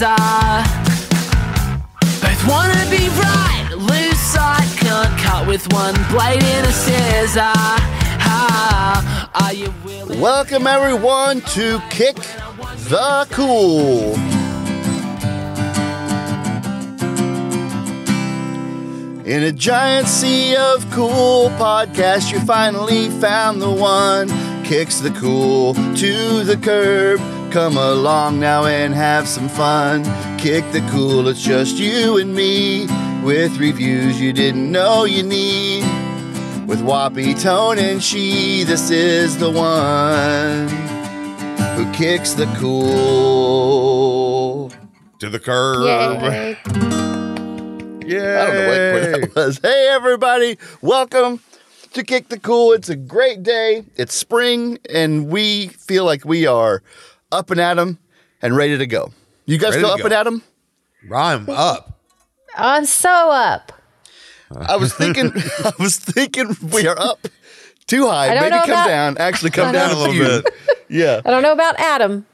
fizzer. Both wanna be right, loose side can't cut with one blade in a scissor. Ah, are you willing? Welcome everyone to Kick the Cool. In a giant sea of cool podcasts, you finally found the one. Kicks the cool to the curb. Come along now and have some fun. Kick the cool, it's just you and me. With reviews you didn't know you need. With Whoppy, Tone, and She, this is the one who kicks the cool. to the curb. Yay. Yeah. I don't know what, what that was. Hey, everybody. Welcome to Kick the Cool. It's a great day. It's spring, and we feel like we are up and at 'em and ready to go. You guys Ready feel up go. and at 'em? I'm up. I'm so up. I was thinking, I was thinking we are up too high. Maybe come about- down. Actually, come down a little A little bit. Yeah. I don't know about Adam,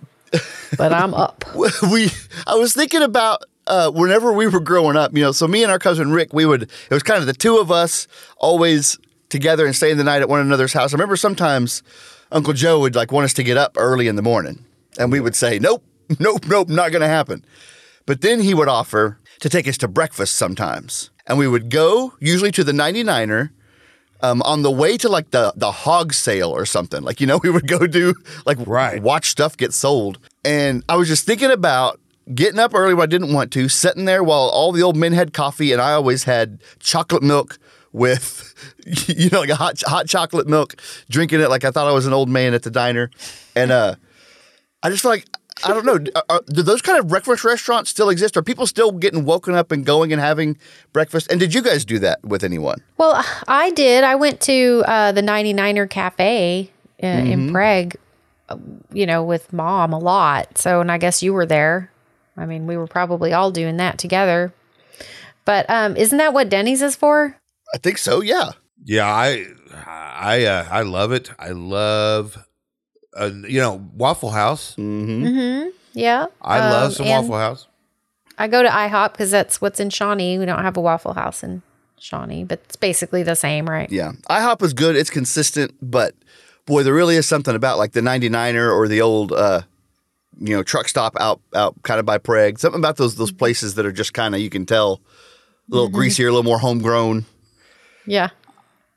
but I'm up. we I was thinking about uh, whenever we were growing up, you know, so me and our cousin Rick, we would it was kind of the two of us always together and staying the night at one another's house. I remember sometimes Uncle Joe would like want us to get up early in the morning, and we would say, "Nope, nope, nope, not going to happen." But then he would offer to take us to breakfast sometimes, and we would go usually to the 99er. Um, on the way to like the the hog sale or something, like you know, we would go do like Right. watch stuff get sold. And I was just thinking about getting up early when I didn't want to, sitting there while all the old men had coffee, and I always had chocolate milk with, you know, like a hot hot chocolate milk, drinking it like I thought I was an old man at the diner. And uh, I just feel like I don't know. Are, are- do those kind of breakfast restaurants still exist? Are people still getting woken up and going and having breakfast? And did you guys do that with anyone? Well, I did. I went to uh, the 99er Cafe uh, in Prague, uh, you know, with mom a lot. So, and I guess you were there. I mean, we were probably all doing that together. But um, isn't that what Denny's is for? I think so. Yeah. Yeah, I I uh, I love it. I love uh, you know Waffle House. Mm-hmm. Mm-hmm. Yeah. I Um, love some Waffle House. I go to IHOP because that's what's in Shawnee. We don't have a Waffle House in Shawnee, but it's basically the same, right? Yeah. IHOP is good. It's consistent, but boy, there really is something about like the 99er or the old uh you know, truck stop out out kind of by Prague. Something about those those places that are just kind of you can tell a little greasier, a little more homegrown. Yeah.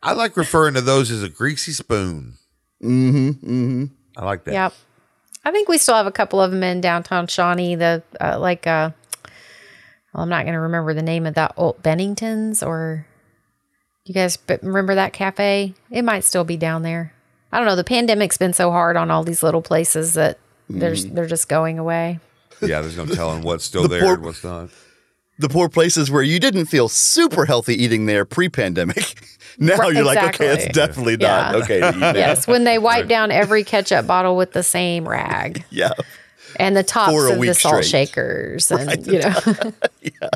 I like referring to those as a greasy spoon. Mm-hmm. Mm-hmm. I like that. Yep. I think we still have a couple of them in downtown Shawnee. The uh, like, uh, well, I'm not going to remember the name of that old Bennington's or you guys remember that cafe? It might still be down there. I don't know. The pandemic's been so hard on all these little places that there's they're just going away. Yeah, there's no telling what's still The there poor- and what's not. The poor places where you didn't feel super healthy eating there pre-pandemic. now Right, you're like, okay, it's exactly. definitely not Yeah. okay to eat. Yes, when they wipe down every ketchup bottle with the same rag Yeah. and the tops of the salt straight. shakers, and you know, Yeah,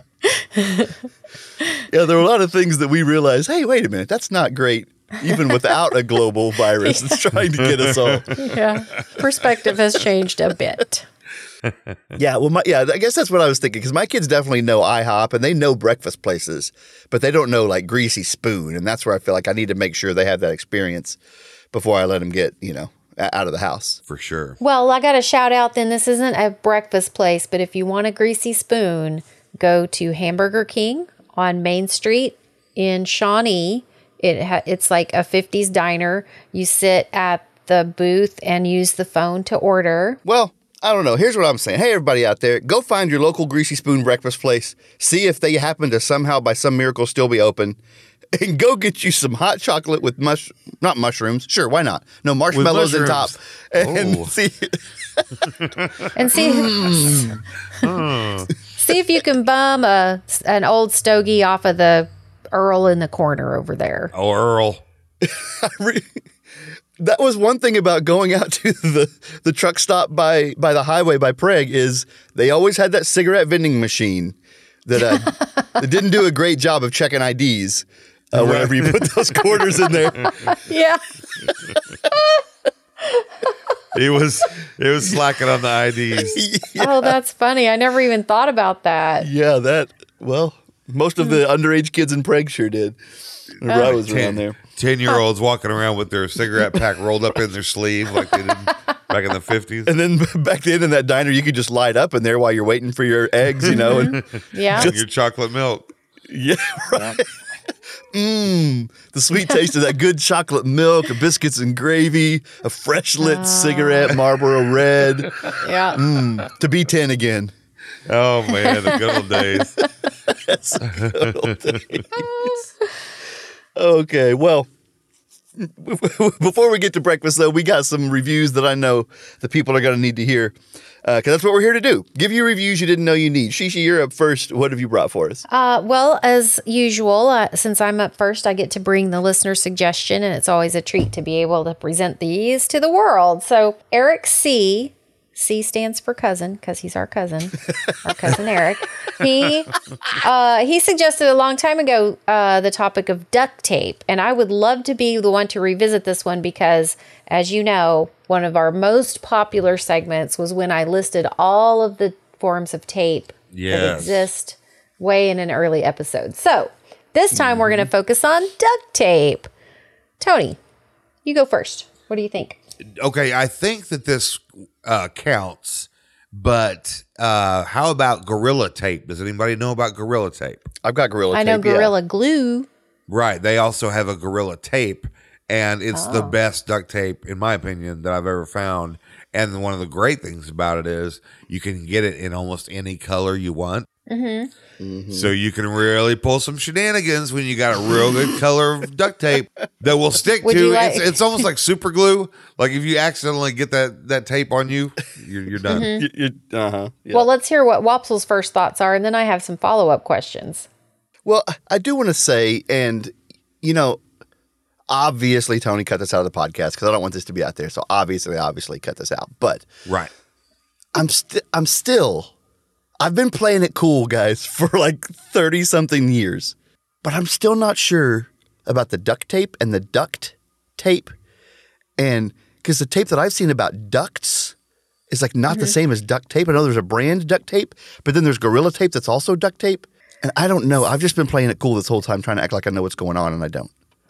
yeah. there are a lot of things that we realize. hey, wait a minute, that's not great, even without a global virus that's trying to get us all. yeah, perspective has changed a bit. Yeah, well, my, yeah, I guess that's what I was thinking because my kids definitely know IHOP and they know breakfast places, but they don't know like Greasy Spoon, and that's where I feel like I need to make sure they have that experience before I let them get you know out of the house. For sure. Well, I got a shout out then this isn't a breakfast place, but if you want a greasy spoon, go to Hamburger King on Main Street in Shawnee. It ha- it's like a 50s diner. You sit at the booth and use the phone to order. Well, I don't know. Here's what I'm saying. Hey, everybody out there, go find your local Greasy Spoon breakfast place. See if they happen to somehow, by some miracle, still be open. And go get you some hot chocolate with mush, not mushrooms. Sure, why not? No marshmallows on top. And Oh. see, and see hmm. see if you can bum a an old stogie off of the Earl in the corner over there. Oh, Earl. re- that was one thing about going out to the, the truck stop by by the highway by Prague is they always had that cigarette vending machine that uh, that didn't do a great job of checking IDs uh, whenever you put those quarters in there. Yeah. He was he was slacking on the IDs. Oh, that's funny. I never even thought about that. Yeah, that. Well, most of the mm. underage kids in Prague sure did. Whenever I uh. was around there. Ten year olds walking around with their cigarette pack rolled up in their sleeve like they did back in the fifties. And then back then in that diner, you could just light up in there while you're waiting for your eggs, you know. And mm-hmm. Yeah. Your chocolate milk. yeah, right. Mmm, the sweet taste of that good chocolate milk, biscuits and gravy, a fresh lit ah. cigarette, Marlboro Red. yeah. Mm, to be ten again. Oh man, the good old days. Okay, well, before we get to breakfast, though, we got some reviews that I know the people are going to need to hear because that's what we're here to do. Give you reviews you didn't know you need. Shishi, you're up first. What have you brought for us? Uh, well, as usual, uh, since I'm up first, I get to bring the listener suggestion, and it's always a treat to be able to present these to the world. So, Eric C. C stands for cousin because he's our cousin, our cousin Eric. He uh, he suggested a long time ago uh, the topic of duct tape, and I would love to be the one to revisit this one because, as you know, one of our most popular segments was when I listed all of the forms of tape that exist way in an early episode. So this time we're going to focus on duct tape. Tony, you go first. What do you think? Okay, I think that this uh, counts, but uh, how about Gorilla Tape? Does anybody know about Gorilla Tape? I've got Gorilla I know Tape, yeah. Gorilla Glue. Right. They also have a Gorilla Tape, and it's the best duct tape, in my opinion, that I've ever found. And one of the great things about it is you can get it in almost any color you want. Mm-hmm. Mm-hmm. So you can really pull some shenanigans when you got a real good color of duct tape that will stick Would to. you it's, it's almost like super glue. Like if you accidentally get that that tape on you, you're, you're done. Mm-hmm. You, you, uh-huh. Yeah. Well, let's hear what Wopsle's first thoughts are, and then I have some follow up questions. Well, I do want to say, and you know, obviously Tony cut this out of the podcast because I don't want this to be out there. So obviously, obviously cut this out. But Right. I'm still, I'm still, I've been playing it cool, guys, for like thirty something years. But I'm still not sure about the duct tape and the duct tape, and because the tape that I've seen about ducts is like not the mm-hmm. same as duct tape. I know there's a brand duct tape, but then there's Gorilla Tape that's also duct tape. And I don't know. I've just been playing it cool this whole time, trying to act like I know what's going on, and I don't.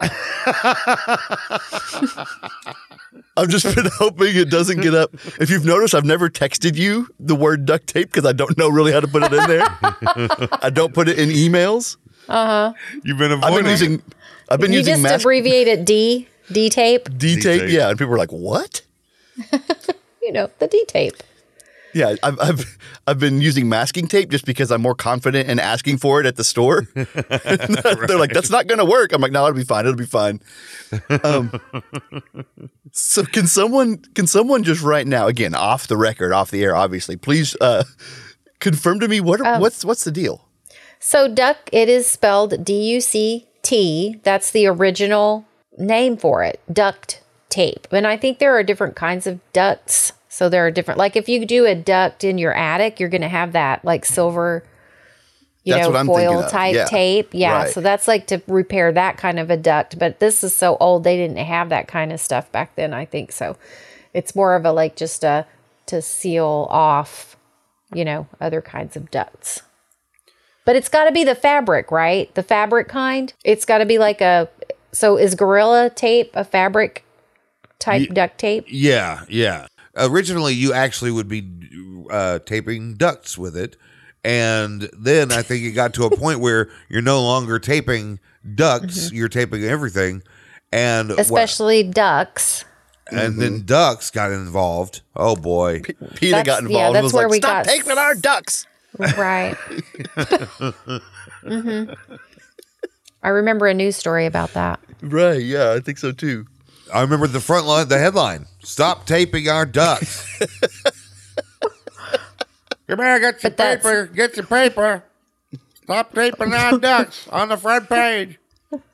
I've just been hoping it doesn't get up. If you've noticed, I've never texted you the word duct tape because I don't know really how to put it in there. I don't put it in emails. Uh huh. You've been avoiding. I've been using. I've been you using just mask abbreviate it D, D tape. D tape. D-tape. Yeah, and people were like, "What?" You know, the D tape. Yeah, I've, I've I've been using masking tape just because I'm more confident in asking for it at the store. They're like, "That's not going to work." I'm like, "No, it'll be fine. It'll be fine." Um, so can someone can someone just right now, again, off the record, off the air, obviously, please uh, confirm to me what Oh. what's what's the deal? So duck, it is spelled D U C T. That's the original name for it, duct tape. And I think there are different kinds of ducts. So there are different, like if you do a duct in your attic, you're going to have that like silver, you That's know, what I'm thinking foil type Yeah. tape. Yeah. Right. So that's like to repair that kind of a duct. But this is so old, they didn't have that kind of stuff back then, I think. So it's more of a like just a to seal off, you know, other kinds of ducts. But it's got to be the fabric, right? The fabric kind. It's got to be like a. So is Gorilla tape a fabric type duct tape? Yeah, yeah. Originally, you actually would be uh, taping ducts with it, and then I think it got to a point where you're no longer taping ducts; you're taping everything, and what- Especially ducks. and then ducks got involved. Oh boy! Peter That's- got yeah, involved. and that's was where like, we Stop got- taping our ducks. Right. hmm I remember a news story about that. Right? Yeah, I think so too. I remember the front line, the headline: "Stop taping our ducks." Come here, get your But paper. Get your paper. Stop taping our ducks on the front page.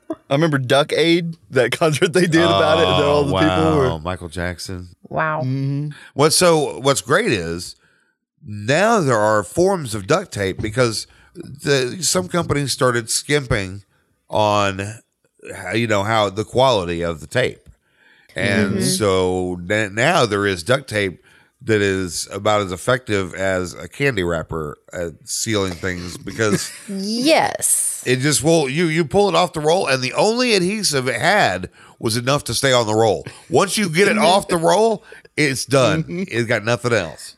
I remember Duck Aid, that concert they did about it, and all the people oh, were. Michael Jackson. Wow. Mm-hmm. What so what's great is now there are forms of duct tape because the some companies started skimping on you know how the quality of the tape. And Mm-hmm. so now there is duct tape that is about as effective as a candy wrapper at sealing things because Yes. it just will you you pull it off the roll and the only adhesive it had was enough to stay on the roll. Once you get it off the roll, it's done. It's got nothing else.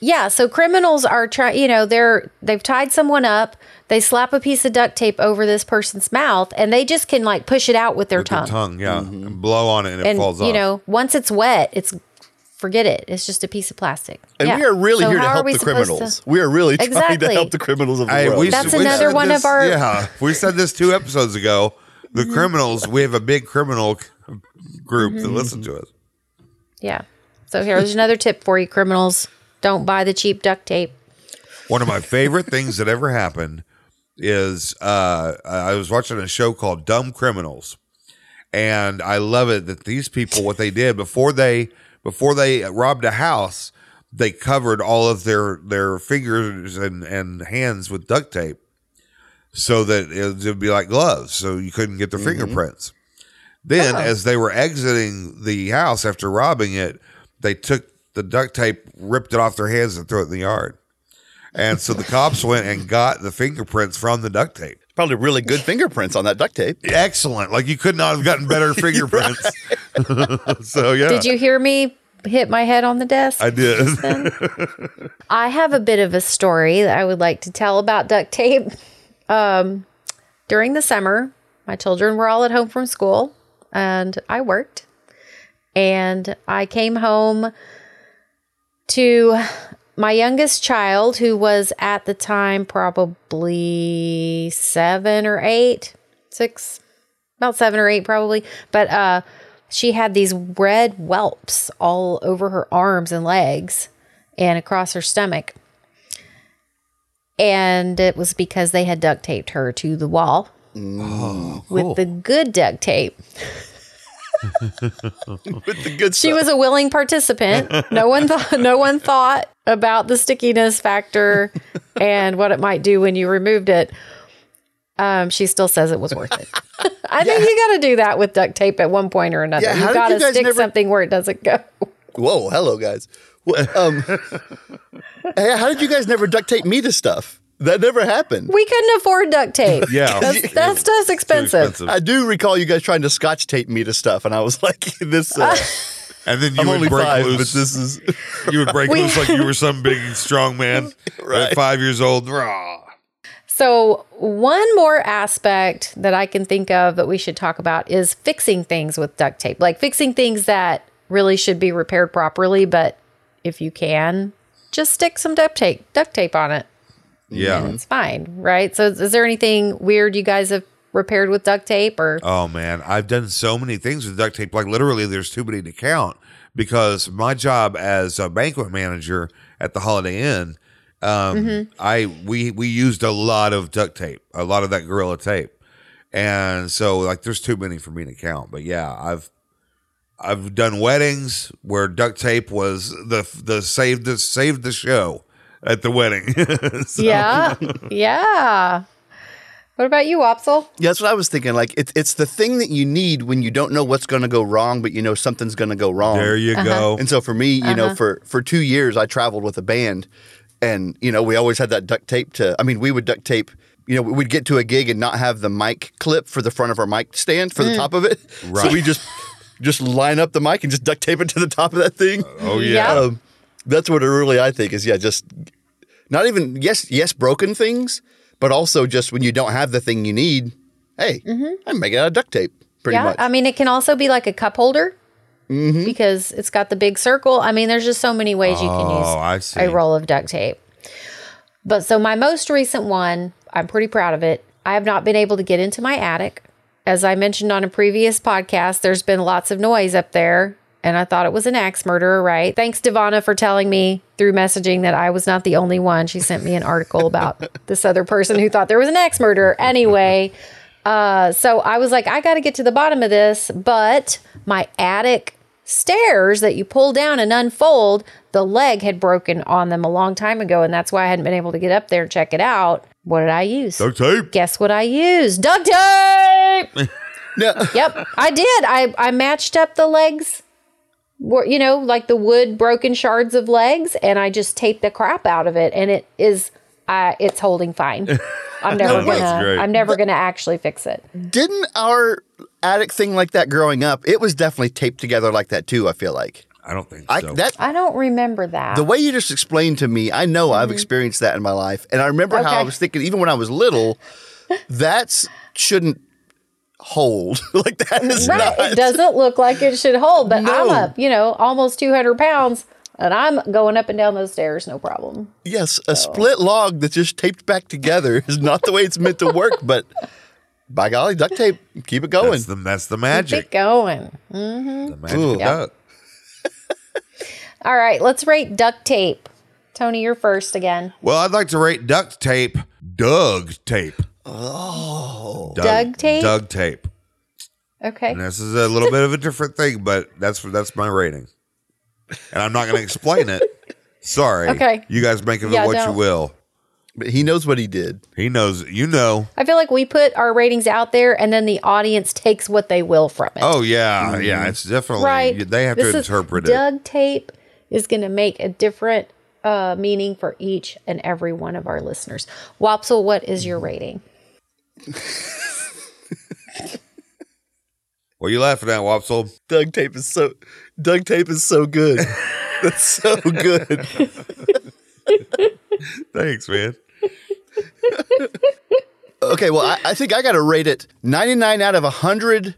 Yeah, so criminals are trying, you know, they're they've tied someone up, they slap a piece of duct tape over this person's mouth and they just can like push it out with their With the tongue. tongue, yeah, and blow on it and it falls you off. You know, once it's wet, it's forget it. It's just a piece of plastic. And Yeah. we are really So here to help the supposed to- criminals. We are really trying to help the criminals of the Hey, world. we- That's we another said one of our- Yeah, we said this two episodes ago. The Mm-hmm. criminals, we have a big criminal group Mm-hmm. that listen to us. Yeah. So here's another tip for you criminals. Don't buy the cheap duct tape. One of my favorite things that ever happened is uh, I was watching a show called Dumb Criminals, and I love it that these people what they did before they before they robbed a house, they covered all of their their fingers and and hands with duct tape, so that it would be like gloves, so you couldn't get their fingerprints. Then, as they were exiting the house after robbing it, they took the duct tape, ripped it off their hands, and threw it in the yard. And so the cops went and got the fingerprints from the duct tape. Probably really good fingerprints on that duct tape. Excellent. Like you could not have gotten better fingerprints. so yeah. Did you hear me hit my head on the desk? I did. I have a bit of a story that I would like to tell about duct tape. Um, during the summer, my children were all at home from school and I worked. And I came home to my youngest child, who was at the time probably seven or eight, six, about seven or eight probably. But uh, she had these red whelps all over her arms and legs and across her stomach. And it was because they had duct taped her to the wall with the good duct tape. With the good She stuff. was a willing participant. No one thought no one thought about the stickiness factor and what it might do when you removed it. Um, she still says it was worth it. I think you got to do that with duct tape at one point or another. Yeah, you got to stick never- something where it doesn't go. Whoa, hello guys. Well, um, hey, how did you guys never duct tape me to stuff? That never happened. We couldn't afford duct tape. Yeah. that's, that's just expensive. I do recall you guys trying to scotch tape me to stuff, and I was like, "This." Uh, And then you I'm would only break five, loose. but this is you would break We- loose like you were some big strong man Right. at five years old. Rah. So, one more aspect that I can think of that we should talk about is fixing things with duct tape, like fixing things that really should be repaired properly. But if you can, just stick some duct tape, duct tape on it. Yeah. It's fine, right? So, is, is there anything weird you guys have repaired with duct tape or? Oh man, I've done so many things with duct tape. Like literally, there's too many to count because my job as a banquet manager at the Holiday Inn, um, Mm-hmm. I we we used a lot of duct tape, a lot of that gorilla tape, and so like there's too many for me to count. But yeah, I've I've done weddings where duct tape was the the saved the saved the show at the wedding. So- Yeah, yeah. What about you, Opsel? Yeah, that's what I was thinking. Like it's it's the thing that you need when you don't know what's going to go wrong, but you know something's going to go wrong. There you uh-huh. go. And so for me, you know, uh-huh. for for two years, I traveled with a band, and you know, we always had that duct tape to. I mean, we would duct tape. You know, we'd get to a gig and not have the mic clip for the front of our mic stand for the mm. top of it. Right. So we just just line up the mic and just duct tape it to the top of that thing. Oh Yeah. yeah. Um, that's what it really I think is. Yeah, just not even yes yes broken things, but also just when you don't have the thing you need. Hey, mm-hmm. I'm making out of duct tape. Pretty yeah, much. I mean, it can also be like a cup holder mm-hmm. because it's got the big circle. I mean, there's just so many ways you can use Oh, a roll of duct tape. But so my most recent one, I'm pretty proud of it. I have not been able to get into my attic. As I mentioned on a previous podcast, there's been lots of noise up there, and I thought it was an axe murderer, right? Thanks, Devana, for telling me through messaging that I was not the only one. She sent me an article about this other person who thought there was an axe murderer. Anyway, uh, so I was like, I got to get to the bottom of this, but my attic stairs that you pull down and unfold, the leg had broken on them a long time ago, and that's why I hadn't been able to get up there and check it out. What did I use? Duct tape. Guess what I used? Duct tape. No, Yep, I did. I I matched up the legs, you know, like the wood broken shards of legs, and I just taped the crap out of it, and it is, uh, it's holding fine. I'm never That's gonna. I'm never gonna actually fix it. didn't our attic thing like that growing up? It was definitely taped together like that too. I feel like I don't think I so. that I don't remember that. the way you just explained to me. I know I've experienced that in my life, and I remember how I Mm-hmm. Was thinking even when I was little. That's shouldn't hold like that is right, not. it doesn't look like it should hold, but I'm up, you know, almost 200 pounds, and I'm going up and down those stairs, no problem. Yes, a split log that's just taped back together is not the way it's meant to work. But by golly, duct tape, keep it going. that's the that's the Keep it going. Mm-hmm. The magic Ooh. of duck. All right, let's rate duct tape. Tony, you're first again. Well, I'd like to rate duct tape Doug tape. Oh, Doug tape? Doug tape. Okay. And this is a little bit of a different thing, but that's that's my rating. And I'm not going to explain it. Sorry. Okay. You guys make of Yeah, it what don't. you will. but he knows what he did. He knows. You know. I feel like we put our ratings out there and then the audience takes what they will from it. Oh yeah, yeah. It's definitely right. They have This to is- interpret it. Doug tape is going to make a different uh, meaning for each and every one of our listeners. Wopsle, what is your rating? What are you laughing at, Wopsle? Duct tape is so. Duct tape is so good. That's so good. Thanks, man. Okay, well, I, I think I got to rate it 99 out of 100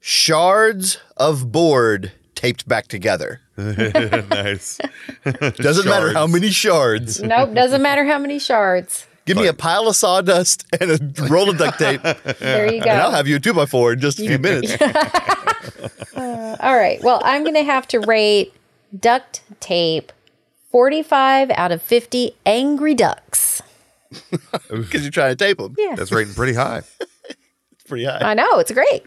shards of board taped back together. nice. Doesn't matter how many shards. Nope, doesn't matter how many shards. Give me a pile of sawdust and a roll of duct tape, and There you go. And I'll have you a two by four in just a few minutes. All right. Well, I'm going to have to rate duct tape 45 out of 50 angry ducks. Because you're trying to tape them. Yeah. That's rating pretty high. It's pretty high. I know. It's great.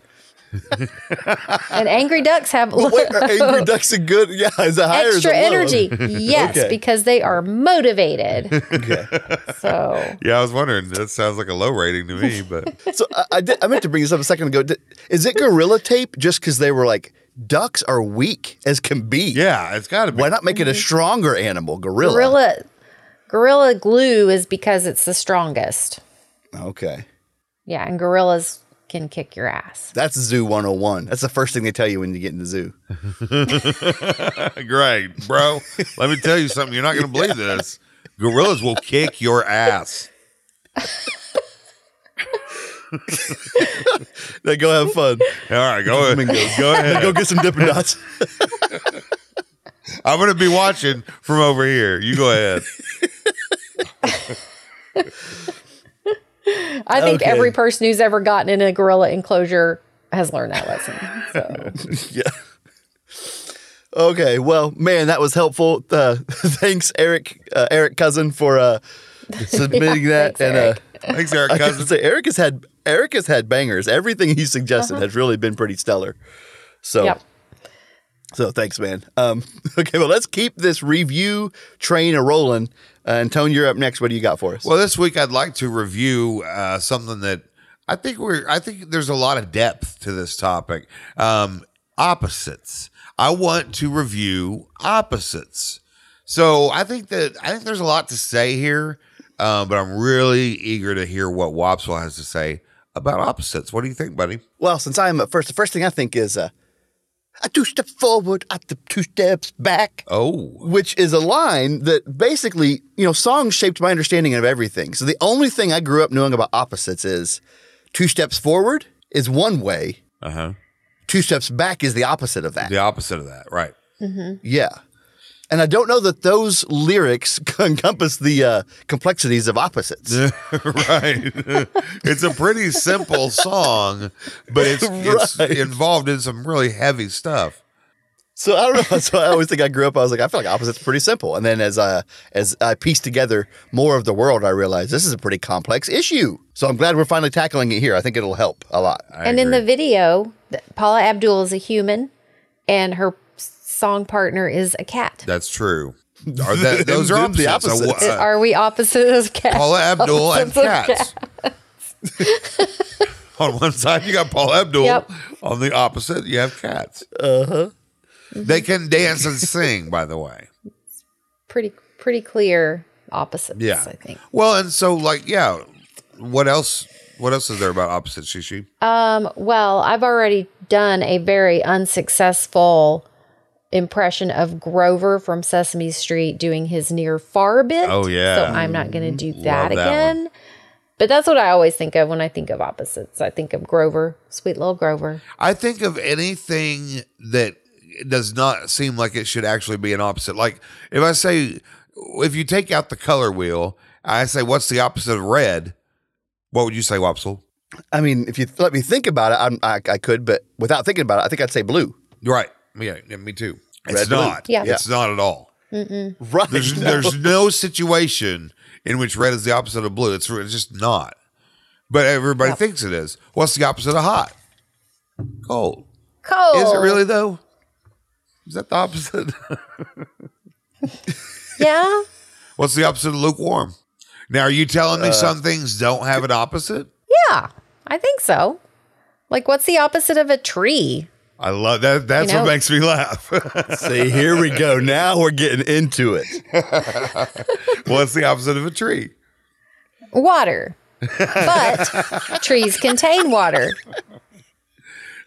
And angry ducks have Wait, are angry ducks a good? Yeah, is it higher? or is extra energy. Yes, Okay. because they are motivated. Okay. So, Yeah, I was wondering. That sounds like a low rating to me, but So I, I, did, I meant to bring this up a second ago. Is it gorilla tape just because they were like ducks are weak as can be? yeah, it's got to be. Why not make it a mm-hmm. stronger animal? Gorilla. gorilla gorilla glue is because it's the strongest. Okay. Yeah, and gorillas can kick your ass. That's Zoo 101. That's the first thing they tell you when you get in the zoo. Great, bro. Let me tell you something. You're not going to believe this. Gorillas will kick your ass. Now go have fun. All right, go ahead. Flamingos. Go ahead. go get some Dippin' Dots. I'm going to be watching from over here. You go ahead. I think Okay. every person who's ever gotten in a gorilla enclosure has learned that lesson. So, yeah. Okay. Well, man, that was helpful. Uh, thanks, Eric, uh, Eric cousin, for uh, submitting that. thanks, and Eric. uh, Thanks, Eric I Cousin. say Eric has had Eric has had bangers. Everything he suggested has really been pretty stellar. So. yep. So thanks, man. Um, okay, well, let's keep this review train a rolling. Uh, and Tone, you're up next. What do you got for us? Well, this week I'd like to review uh, something that I think we're. I think there's a lot of depth to this topic. Um, opposites. I want to review opposites. So I think that I think there's a lot to say here, uh, but I'm really eager to hear what Wopsle has to say about opposites. What do you think, buddy? Well, since I'm first, the first thing I think is uh, a two step forward, I the two steps back. Oh, which is a line that basically, you know, songs shaped my understanding of everything. So the only thing I grew up knowing about opposites is two steps forward is one way, uh huh. two steps back is the opposite of that. The opposite of that, right? Yeah. And I don't know that those lyrics encompass the uh, complexities of opposites. right. it's a pretty simple song, but it's, it's involved in some really heavy stuff. So I don't know. So I always think I grew up. I was like, I feel like opposites pretty simple. And then as I as I pieced together more of the world, I realized this is a pretty complex issue. So I'm glad we're finally tackling it here. I think it'll help a lot. I and in the video, Paula Abdul is a human, and her s- song partner is a cat. That's true. Are that, those are The opposites. So, uh, Are we opposite of cats? Paula Abdul and Opposites of cats. On one side, you got Paula Abdul. Yep. On the opposite, you have cats. Uh huh. They can dance and sing, by the way. Pretty pretty clear opposites. Yeah. I think. Well, and so like, yeah. What else? What else is there about opposite Shishi? Um, well, I've already done a very unsuccessful impression of Grover from Sesame Street doing his near far bit. Oh, yeah. So I'm not going to do mm-hmm. that Love that again. But that's what I always think of when I think of opposites. I think of Grover, sweet little Grover. I think of anything that does not seem like it should actually be an opposite. Like if I say, if you take out the color wheel, I say, what's the opposite of red? What would you say, Wopsle? I mean, if you let me think about it, I'm, I, I could, but without thinking about it, I think I'd say blue. Right. Yeah, yeah, me too. It's Red, not. Yeah. It's not at all. Right. There's, No. there's no situation in which red is the opposite of blue. It's, it's just not. But everybody thinks it is. What's the opposite of hot? Cold. Cold. Is it really though? Is that the opposite? Yeah. What's the opposite of lukewarm? Now, are you telling Uh, me some things don't have an opposite? Yeah. I think so. Like, what's the opposite of a tree? I love that. That's You know- what makes me laugh. See, here we go. Now we're getting into it. What's the opposite of a tree? Water. But trees contain water.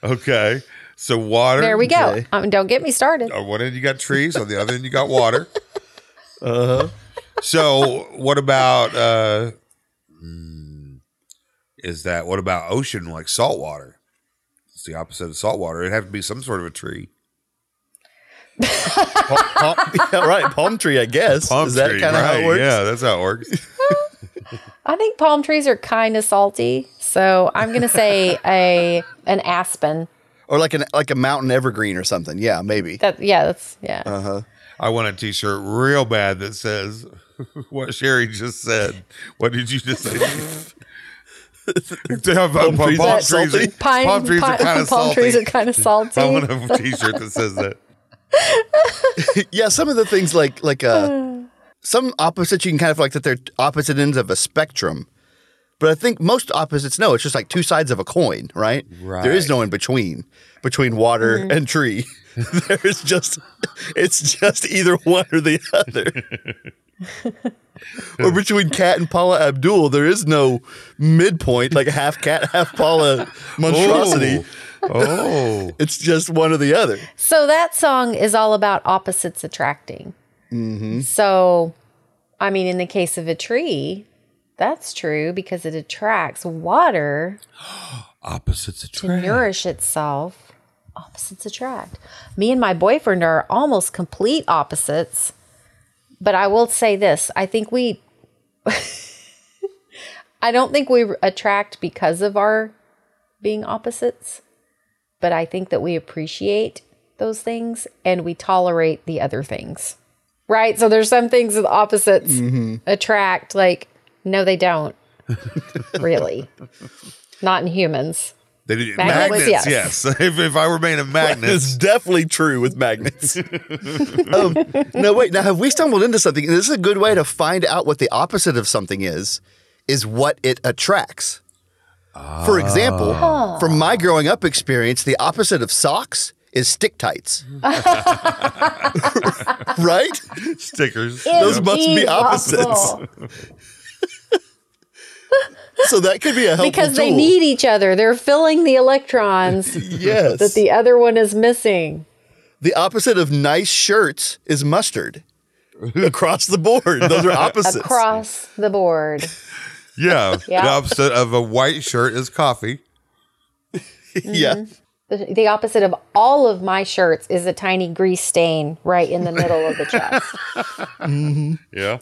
Okay. So water. There we go. Okay. Um, don't get me started. On one end you got trees, on the other end you got water. Uh huh. So what about uh mm, is that what about ocean like salt water? It's the opposite of salt water. It'd have to be some sort of a tree. Palm, yeah, right. Palm tree, I guess. Palm Is that tree, kind of how it works? Yeah, that's how it works. I think palm trees are kind of salty, so I'm going to say a an aspen. Or like an like a mountain evergreen or something. Yeah, maybe. That yeah, that's yeah. Uh huh. I want a T-shirt real bad that says what Sherry just said. What did you just say? palm, palm, trees palm are trees, salty? are, Pine, palm trees are kind of palm salty. trees are kind of salty. I want a T-shirt that says that. yeah, some of the things like like uh some opposites you can kind of like that they're opposite ends of a spectrum. But I think most opposites no, it's just like two sides of a coin, right? Right. There is no in between between water Mm-hmm. and tree. there is just it's just either one or the other. Or between cat and Paula Abdul, there is no midpoint like half cat, half Paula monstrosity. Oh. oh, It's just one or the other. So that song is all about opposites attracting. Mm-hmm. So, I mean, in the case of a tree, that's true because it attracts water opposites attract. to attract. nourish itself. Opposites attract. Me and my boyfriend are almost complete opposites. But I will say this I think we, I don't think we attract because of our being opposites, but I think that we appreciate those things and we tolerate the other things. Right? So there's some things that opposites mm-hmm. attract, like, no, they don't. really. Not in humans. They do, Magnets, magnets, yes. yes. if, if I were made of magnets, It's definitely true with magnets. um, no, wait. Now, have we stumbled into something? This is a good way to find out what the opposite of something is. Is what it attracts. For example, from my growing up experience, the opposite of socks is stick tights. right? stickers. Those must be opposites. Impossible. So that could be a helpful because they tool. need each other. They're filling the electrons yes. that the other one is missing. the opposite of nice shirts is mustard. Across the board, those are opposites. Across the board. Yeah. Yeah. The opposite of a white shirt is coffee. yeah. The, the opposite of all of my shirts is a tiny grease stain right in the middle of the chest. Mm-hmm. Yeah.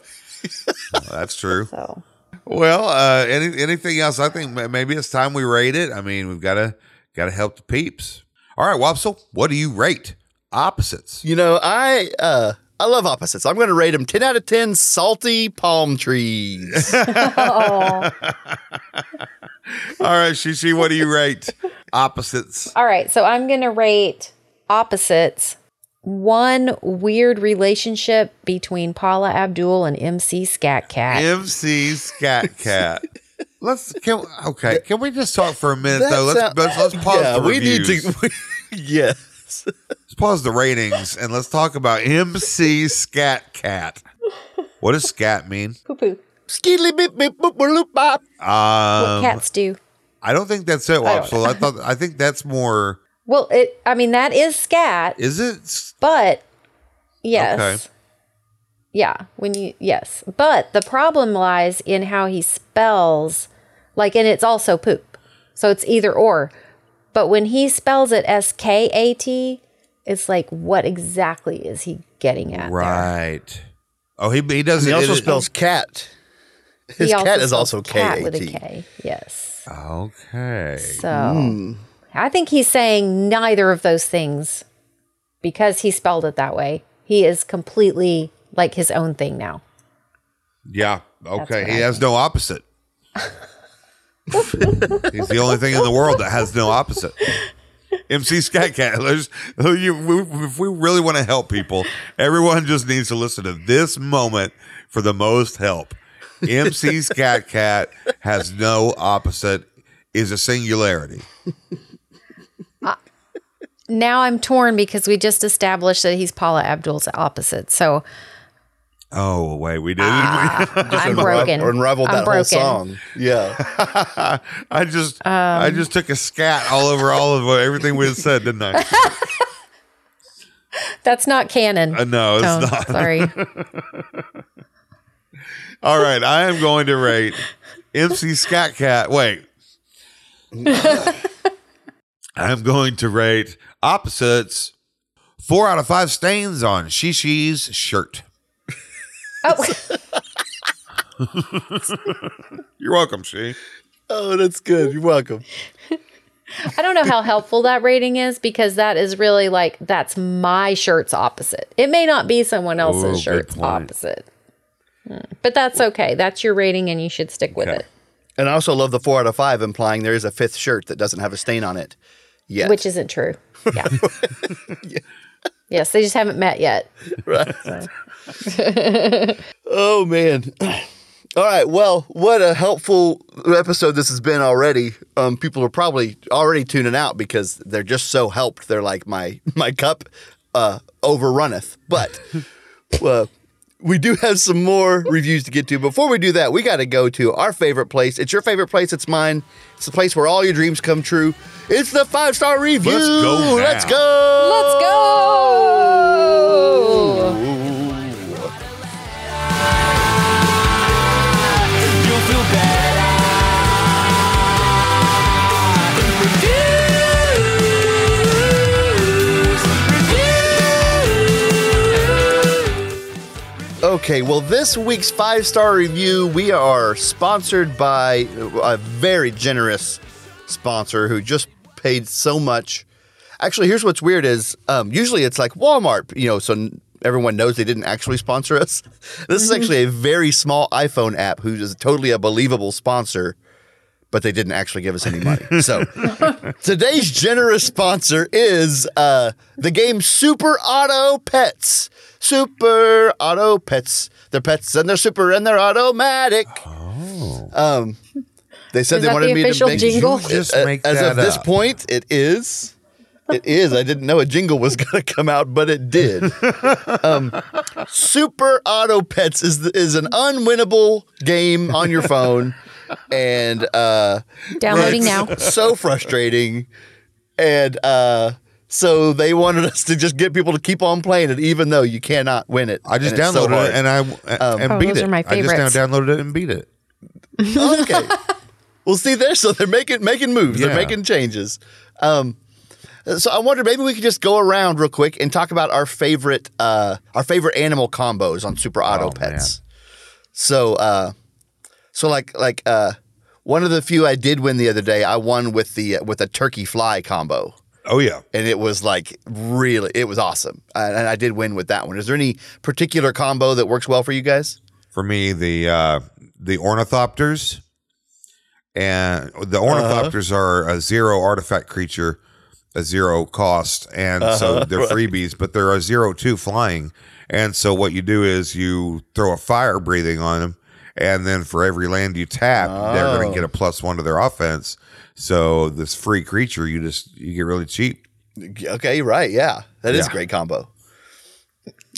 That's true. So Well, uh, any anything else? I think maybe it's time we rate it. I mean, we've got to got to help the peeps. All right, Wopsle, what do you rate opposites? You know, I uh I love opposites. I'm going to rate them 10 out of 10 salty palm trees. All right, Shishi, what do you rate opposites? all right, so I'm gonna rate opposites. One weird relationship between Paula Abdul and MC Skat Kat. MC Scat Cat. Let's can okay. Can we just talk for a minute though? Let's That let's, let's pause. Yeah, the we need reviews. to. yes. Let's pause the ratings and let's talk about MC Skat Kat. What does scat mean? Poo poo. Skeedly beep beep boop boop bop. What Um, cats do. I don't think that's it, I don't I thought I think that's more. Well, it. I mean, that is scat, Is it? but yes. Okay. Yeah, when you yes, but the problem lies in how he spells, like, and it's also poop, so it's either or. But when he spells it S K A T, it's like, what exactly is he getting at? there? Right. Oh, he he does. He also it- spells cat. His cat is also K cat A with a T. K. Yes. Okay. So hmm. I think he's saying neither of those things because he spelled it that way. He is completely like his own thing now. Yeah. Okay. He I has no opposite. He's the only thing in the world that has no opposite. MC Skat Kat. There's, you, we- if we really want to help people, everyone just needs to listen to this moment for the most help. MC Skat Kat has no opposite, is a singularity. Now I'm torn because we just established that he's Paula Abdul's opposite. So Oh, wait, we did. I'm broken. Or unraveled I'm that whole song. Yeah. I just, I Um, just took a scat all over all of everything we had said, didn't I? That's not canon. Uh, no, it's Tone. not. Sorry. All right, I am going to rate MC Skat Kat. Wait. I'm going to rate opposites four out of five stains on Shishi's shirt. Oh, You're welcome, She. Oh, that's good. You're welcome. I don't know how helpful that rating is because that is really like that's my shirt's opposite. It may not be someone else's good shirt's opposite. Hmm. But that's okay. That's your rating and you should stick with Okay. it. And I also love the four out of five, implying there is a fifth shirt that doesn't have a stain on it yet. Which isn't true. Yeah. Yes, they just haven't met yet. Right. Oh man. All right. Well, what a helpful episode this has been already. Um, people are probably already tuning out because they're just so helped. They're like my my cup uh, overrunneth. But uh, we do have some more reviews to get to. Before we do that, we got to go to our favorite place. It's your favorite place. It's mine. It's the place where all your dreams come true. It's the five star review. Let's go Let's go. Let's go. Okay, well, this week's five star review, we are sponsored by a very generous sponsor who just paid so much. Actually, here's what's weird is um, usually it's like Walmart, you know, so everyone knows they didn't actually sponsor us. This is actually a very small iPhone app who is totally a believable sponsor, but they didn't actually give us any money. So today's generous sponsor is uh, the game Super Auto Pets. Super Auto Pets. They're pets and they're super and they're automatic. Um, they said Is they that wanted the me to make a jingle? You just A- make As that of this point, it is. It is. I didn't know a jingle was going to come out, but it did. Um, Super Auto Pets is the, is an unwinnable game on your phone, and uh, Downloading it's now. So frustrating, and uh, so they wanted us to just get people to keep on playing it, even though you cannot win it. I just And it's so downloaded it and I and Oh, beat those it. are my I just now downloaded it and beat it. okay. well, see there, so they're making making moves. Yeah. They're making changes. Um, so I wonder maybe we could just go around real quick and talk about our favorite uh, our favorite animal combos on Super Auto Oh, Pets. So uh, so like like uh, one of the few I did win the other day, I won with the with a turkey fly combo. Oh yeah. And it was like really, it was awesome, Uh, and I did win with that one. Is there any particular combo that works well for you guys? For me, the uh, the ornithopters and the ornithopters are a zero artifact creature, a zero cost, and so they're freebies, but they're a zero two flying. And so what you do is you throw a fire breathing on them, and then for every land you tap, they're going to get a plus one to their offense. So this free creature, you just you get really cheap. Okay, right. Yeah, that is Yeah. a great combo.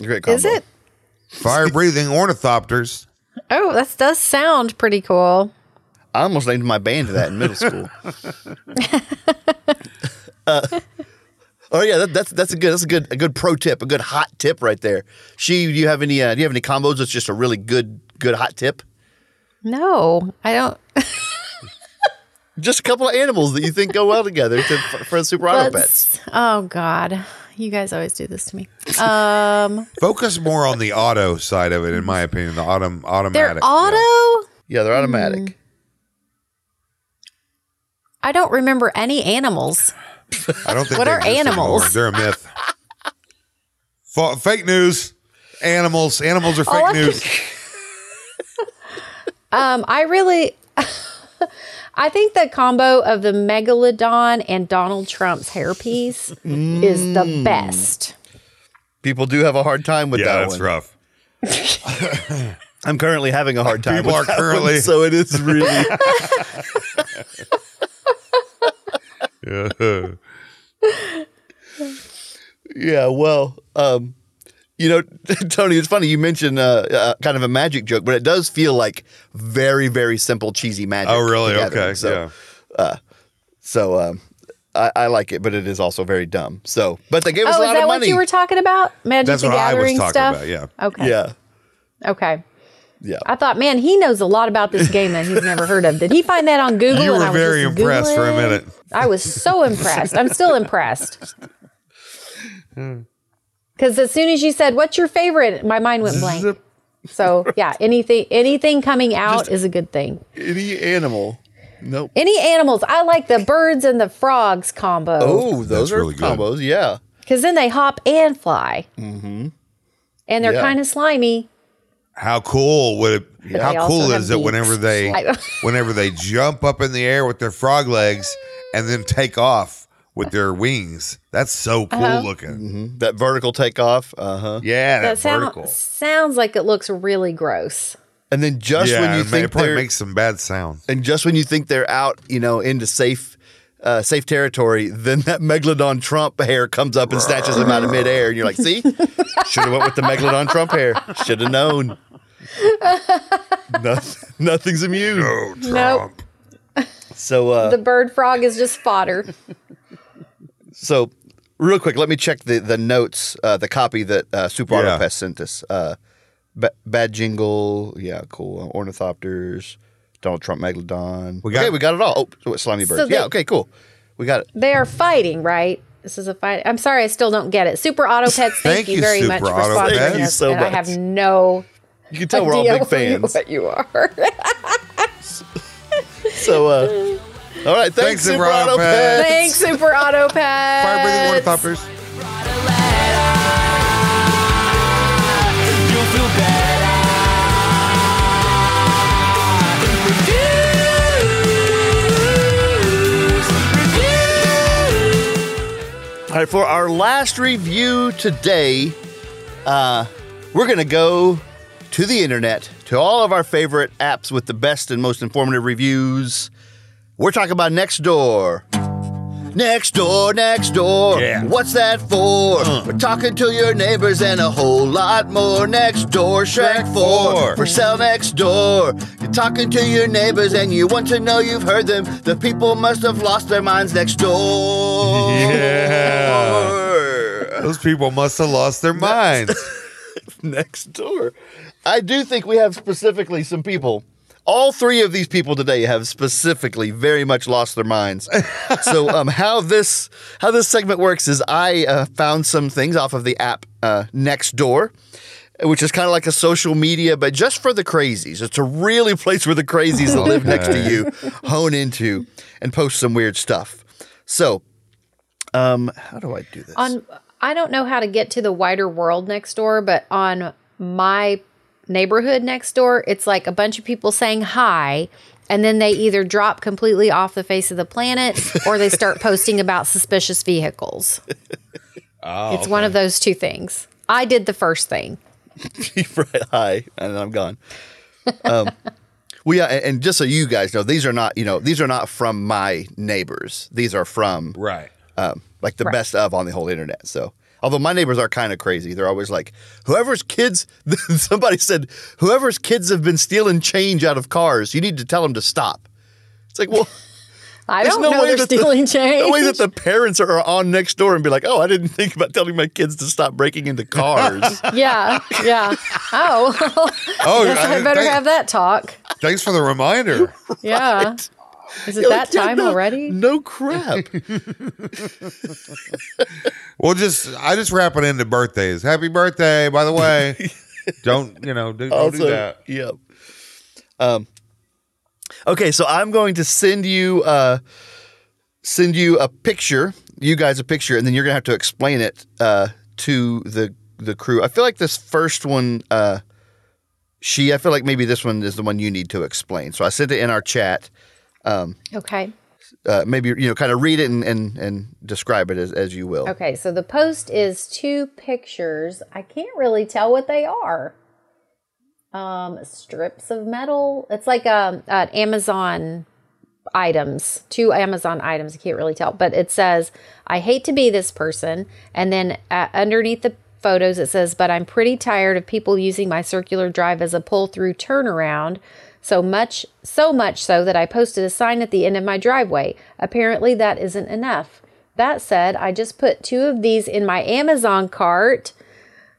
Great combo. Is it? Fire breathing ornithopters. Oh, that does sound pretty cool. I almost named my band that in middle school. Uh, oh yeah, that, that's that's a good that's a good a good pro tip, a good hot tip right there. She, do you have any uh, do you have any combos that's just a really good good hot tip? No, I don't. Just a couple of animals that you think go well together to, for, for Super Auto Pets. Oh God, you guys always do this to me. Um, Focus more on the auto side of it, in my opinion. The autom- they're automatic. auto. Yeah, they're automatic. I don't remember any animals. I don't think What are exist anymore. animals? They're a myth. Fa- fake news. Animals. Animals are fake All I news. Um, I really, I think the combo of the megalodon and Donald Trump's hairpiece is Mm. the best. People do have a hard time with yeah, that that's one. rough. I'm currently having a hard time. People with are that one, currently- so it is really. Yeah. Yeah, well, um, you know, Tony, it's funny you mentioned uh, uh, kind of a magic joke, but it does feel like very, very simple, cheesy magic. Oh, really? together. Okay. So, yeah. so um, I, I like it, but it is also very dumb. So, but they gave us Oh, a is lot that of what money. you were talking about? Magic That's the what I was Gathering talking stuff. about. Yeah. Okay. yeah, Okay. yeah. I thought, man, he knows a lot about this game that he's never heard of. Did he find that on Google? You and were I was very just impressed for a minute. I was so impressed. I'm still impressed. Because as soon as you said, "What's your favorite?" my mind went blank. Zip. So yeah, anything anything coming out is a good thing. Any animal. Nope. Any animals? I like the birds and the frogs combo Oh, those That's are really good. combos. Yeah. because then they hop and fly, mm-hmm. and they're Yeah. kind of slimy. How cool would it? they How cool have is it whenever they whenever they jump up in the air with their frog legs and then take off with their wings? That's so cool Uh-huh. looking. That vertical takeoff. Uh huh. Yeah, that, That sound, vertical. sounds like it looks really gross. And then just yeah, when you it, ma- think it probably they're makes some bad sound. and just when you think they're out, you know, into safe, uh, safe territory, then that megalodon Trump hair comes up and snatches them out of midair, and you're like, "See, should have went with the megalodon Trump hair. Should have known." Noth- nothing's immune. Oh, Nope. Trump. So, uh, The bird frog is just fodder. so real quick, let me check the the notes, uh, the copy that uh, Super Auto Yeah. Pets sent us. Uh, ba- bad jingle, yeah, cool. Ornithopters, Donald Trump megalodon. We got- okay, we got it all. Oh, slimy birds. So they- yeah, okay, cool. We got it. They are fighting, right? This is a fight. I'm sorry, I still don't get it. Super Auto Pets, thank, Thank you you, very Super much for Auto sponsoring Pets. Thank you us. so and I have no You can tell we're all big fans. what you are. So, uh, all right, thanks, Thanks, Super Super Auto Auto Pets. Pets. Thanks, Super Auto Pets. Fire breathing water You'll feel better. Reviews, reviews. All right, for our last review today, uh, we're going to go to the internet, to all of our favorite apps with the best and most informative reviews. We're talking about next door. Next door, next door. Yeah. What's that for? We're talking to your neighbors and a whole lot more. Next door, Shrek 4. 4. For sale next door. You're talking to your neighbors and you want to know you've heard them. The people must have lost their minds next door. Yeah. Those people must have lost their minds. next door. I do think we have specifically some people. All three of these people today have specifically very much lost their minds. so, um, how this how this segment works is I uh, found some things off of the app uh, Nextdoor, which is kind of like a social media, but just for the crazies. It's a really place where the crazies that live next to you hone into and post some weird stuff. So, um, how do I do this? on I don't know how to get to the wider world next door, but on my neighborhood next door, it's like a bunch of people saying hi and then they either drop completely off the face of the planet or they start posting about suspicious vehicles. Oh, it's one of those two things. I did the first thing. right, hi, and I'm gone. Um, well, yeah, and, and just so you guys know, these are not you know these are not from my neighbors. These are from Right. um, like the Right. best of on the whole internet. So, although my neighbors are kind of crazy, they're always like, whoever's kids, somebody said, whoever's kids have been stealing change out of cars, you need to tell them to stop. It's like, well, I don't no know way they're that the- stealing change. No way that the parents are on next door and be like, oh, I didn't think about telling my kids to stop breaking into cars. yeah, yeah. Oh, Oh, guess I better thank- have that talk. Thanks for the reminder. Yeah. Is it You're that like, yeah, time no- already? No crap. We'll just I just wrap it into birthdays. Happy birthday, by the way. don't you know? Do, don't do that. Yep. Um. Okay, so I'm going to send you uh send you a picture, you guys a picture, and then you're gonna have to explain it uh to the the crew. I feel like this first one, uh she, I feel like maybe this one is the one you need to explain. So I sent it in our chat. Okay. Uh, maybe you know, kind of read it and and, and describe it as, as you will. Okay, so the post is two pictures. I can't really tell what they are. Um, strips of metal. It's like um, uh, Amazon items, two Amazon items. I can't really tell, but it says, "I hate to be this person," and then uh, underneath the photos it says, "But I'm pretty tired of people using my circular drive as a pull-through turnaround." So much, so much so that I posted a sign at the end of my driveway. Apparently, that isn't enough. That said, I just put two of these in my Amazon cart.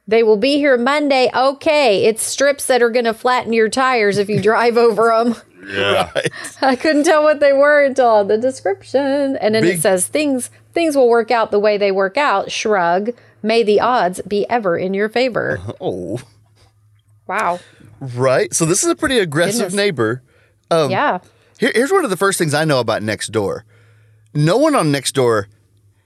They will be here Monday. Okay, it's strips that are going to flatten your tires if you drive over them. Yeah. I couldn't tell what they were until the description. And then Big- it says things things will work out the way they work out. Shrug. May the odds be ever in your favor. Oh, Wow. Right. So this is a pretty aggressive Goodness. neighbor. Um, yeah. Here, here's one of the first things I know about Nextdoor. No one on Nextdoor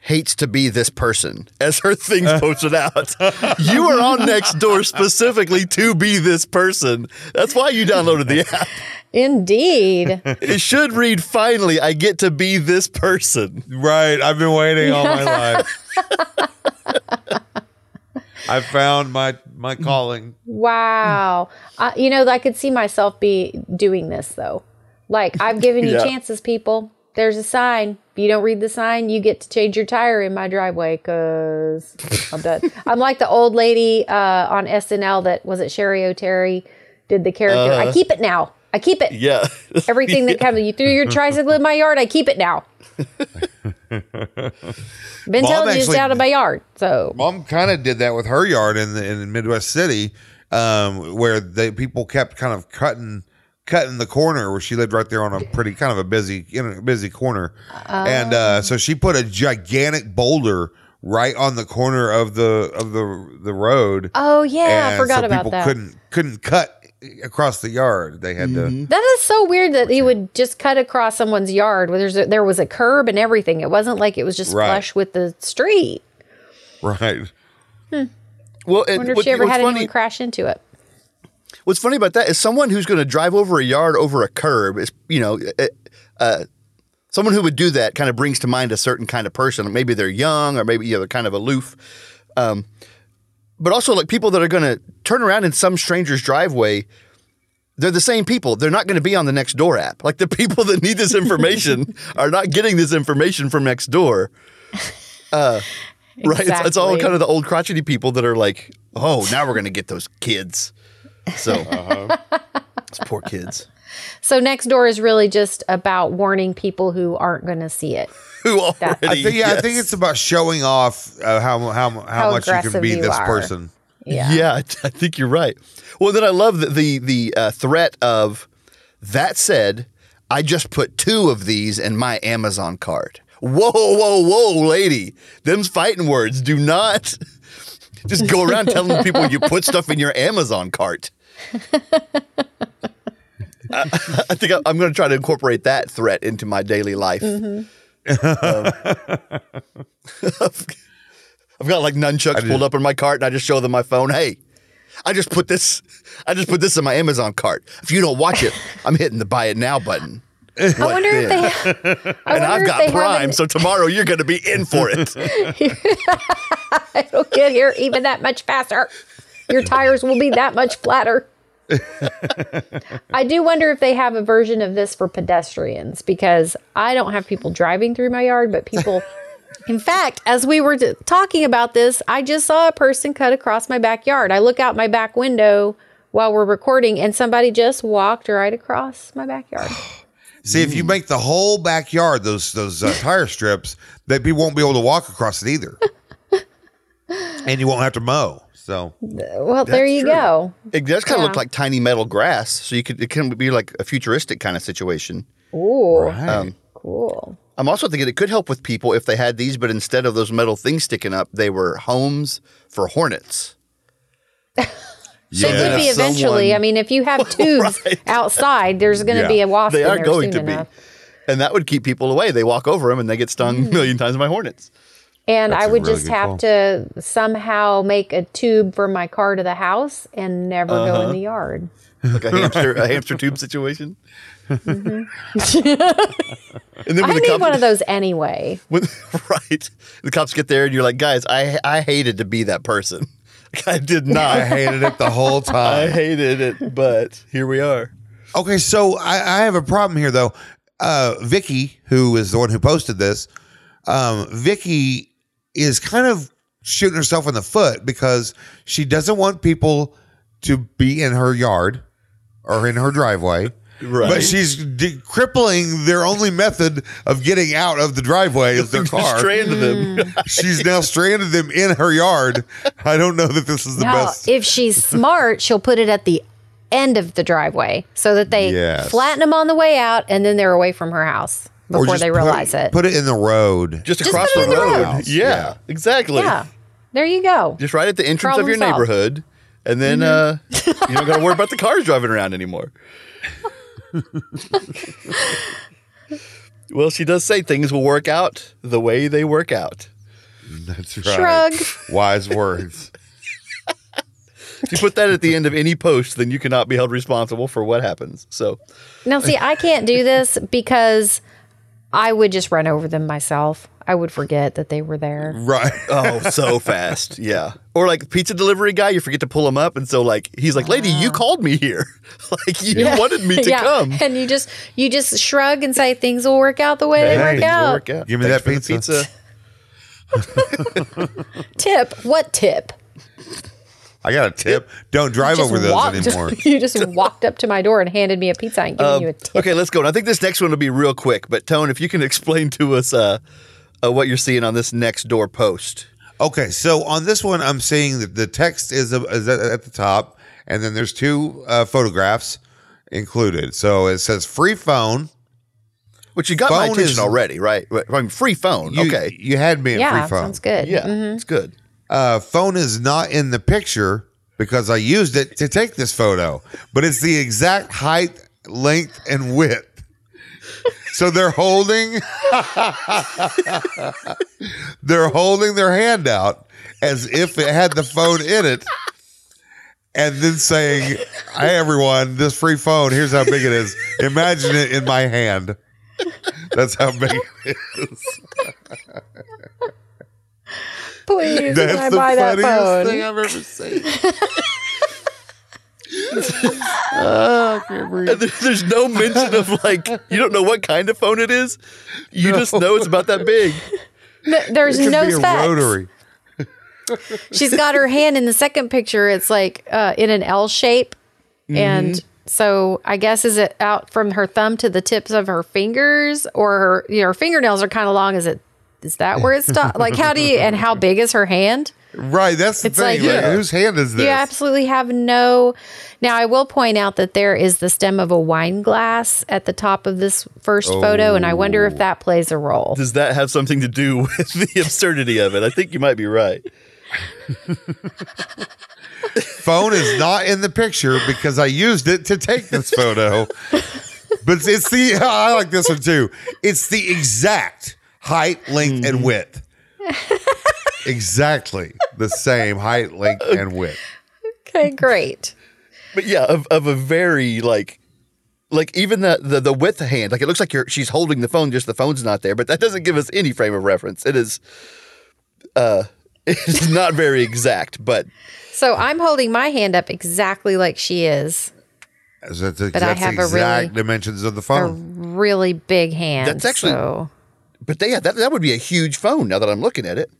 hates to be this person, as her things posted out. you are on Nextdoor specifically to be this person. That's why you downloaded the app. Indeed. It should read, finally, I get to be this person. Right. I've been waiting all my life. I found my my calling. Wow. Uh, you know, I could see myself be doing this though. Like, I've given you Yeah. chances, people. There's a sign. If you don't read the sign, you get to change your tire in my driveway because I'm done. I'm like the old lady uh, on SNL that was it Cheri Oteri did the character. I keep it now. I keep it. Yeah. Everything that comes, you threw your tricycle in my yard. I keep it now. Been Mom telling you it's out of my yard. So Mom kind of did that with her yard in the in Midwest City, um, where they people kept kind of cutting cutting the corner where she lived right there on a pretty kind of a busy you know busy corner, and uh, so she put a gigantic boulder right on the corner of the of the the road. Oh yeah, I forgot so about people that. couldn't couldn't cut across the yard. They had to. That is so weird that he would just cut across someone's yard where there's a, there was a curb and everything. It wasn't like it was just Right. flush with the street. Right. Well, and Wonder if what- she ever had funny, anyone crash into it. What's funny about that is someone who's going to drive over a yard over a curb is, you know, uh, uh, someone who would do that kind of brings to mind a certain kind of person. Maybe they're young or maybe you know, they're kind of aloof. Um, but also, like people that are going to turn around in some stranger's driveway, they're the same people. They're not going to be on the next door app. Like the people that need this information are not getting this information from next door. Uh, Right. It's, it's all kind of the old crotchety people that are like, oh, now we're going to get those kids. So, those poor kids So next door is really just about warning people who aren't going to see it. who already. I think yeah, I think it's about showing off uh, how how how, How much you can be you this are. person. Yeah. Yeah, I I think you're right. Well, then I love the the, the uh, threat of that said, I just put two of these in my Amazon cart. Whoa, whoa, whoa, lady! Them's fighting words. Do not just go around telling people you put stuff in your Amazon cart. I, I think I, I'm going to try to incorporate that threat into my daily life. Um, I've got like nunchucks pulled up in my cart, and I just show them my phone. Hey, I just put this. I just put this in my Amazon cart. If you don't watch it, I'm hitting the buy it now button. I wonder if they. I and I've got Prime, an- so tomorrow you're going to be in for it. It'll get here even that much faster. Your tires will be that much flatter. I do wonder if they have a version of this for pedestrians because I don't have people driving through my yard, but people. In fact, as we were t- talking about this, I just saw a person cut across my backyard. I look out my back window while we're recording, and somebody just walked right across my backyard. See, if you make the whole backyard those those uh, tire strips, that people won't be able to walk across it either, and you won't have to mow. So Well, there you true. go. It does kind of look like tiny metal grass, so you could it can be like a futuristic kind of situation. Ooh, Um, cool. I'm also thinking it could help with people if they had these, but instead of those metal things sticking up, they were homes for hornets. So Yeah. would be eventually. someone- I mean, if you have tubes Right. outside, there's going to Yeah. be a wasp They in are there going soon to enough. be, and that would keep people away. They walk over them and they get stung Mm. a million times by hornets. And That's I a would really just have call. to somehow make a tube from my car to the house and never go Uh-huh. in the yard. like a hamster, a hamster tube situation. and then I the need cops, one of those anyway. when, right, the cops get there and you're like, guys, I I hated to be that person. Like, I did not. I hated it the whole time. I hated it, but here we are. Okay, so I, I have a problem here though. Uh, Vicky, who is the one who posted this, um, Vicky is kind of shooting herself in the foot because she doesn't want people to be in her yard or in her driveway. Right. But she's de- crippling their only method of getting out of the driveway is their car. Stranded them. Mm. She's now stranded them in her yard. I don't know that this is the Now, best. if she's smart, she'll put it at the end of the driveway so that they Yes. flatten them on the way out and then they're away from her house Or before just they put- realize it. Put it in the road. Just Just across put it the in the road. road. Yeah, Yeah. exactly. yeah. There you go. Just right at the entrance Problem of your solved. neighborhood, and then uh, you don't got to worry about the cars driving around anymore. well, she does say things will work out the way they work out. That's right. Shrug. Wise words. If you put that at the end of any post, then you cannot be held responsible for what happens. So, Now, see, I can't do this because I would just run over them myself. I would forget that they were there. Right. oh, so fast. Yeah. Or like pizza delivery guy, you forget to pull him up. And so, like, he's like, lady, you oh. called me here. like, you wanted me to Yeah. come. And you just you just shrug and say things will work out the way they work things will out. Work out. Give me Thanks that for the Tip. What tip? I got a tip. Don't drive over those walked- anymore. you just walked up to my door and handed me a pizza and giving you a tip. Um, Okay, let's go. And I think this next one will be real quick. But Tone, if you can explain to us uh, uh, what you're seeing on this next door post. Okay, so on this one, I'm seeing that the text is, uh, is at at the top, and then there's two uh, photographs included. So it says free phone. Which you got my Phone attention is- already, right? I mean, free phone. You, okay. you had me at Yeah, free phone. sounds good. Yeah, Mhm. it's good. Uh, phone is not in the picture because I used it to take this photo, but it's the exact height, length, and width. So they're holding, they're holding their hand out as if it had the phone in it, and then saying, "Hey everyone, this free phone. Here's how big it is. Imagine it in my hand. That's how big it is." Please, can That's I the buy that funniest phone? thing I've ever seen. And there- there's no mention of like you don't know what kind of phone it is. You just know it's about that big. No, there's It no be a rotary. She's got her hand in the second picture. It's like uh, in an L shape, Mm-hmm. and so I guess is it out from her thumb to the tips of her fingers, or her you know her fingernails are kind of long. Is it? Is that where it stops? like how do you? And how big is her hand? Right, that's the It's thing. like- Like, Yeah. whose hand is this? You absolutely have no. Now, I will point out that there is the stem of a wine glass at the top of this first photo, and I wonder Oh. if that plays a role. Does that have something to do with the absurdity of it? I think you might be right. Phone is not in the picture because I used it to take this photo. but it's the I like this one too. It's the exact height, length, and width. exactly the same height, length, and width. Okay, great. But yeah, of, of a very like like even the, the the width hand, like it looks like you're she's holding the phone, just the phone's not there, but that doesn't give us any frame of reference. It is uh it's not very exact, but So I'm holding my hand up exactly like she is. That's, that's But I that's have the a exact really- dimensions of the A phone. really big hand. That's actually- so, But they, that that would be a huge phone. Now that I'm looking at it,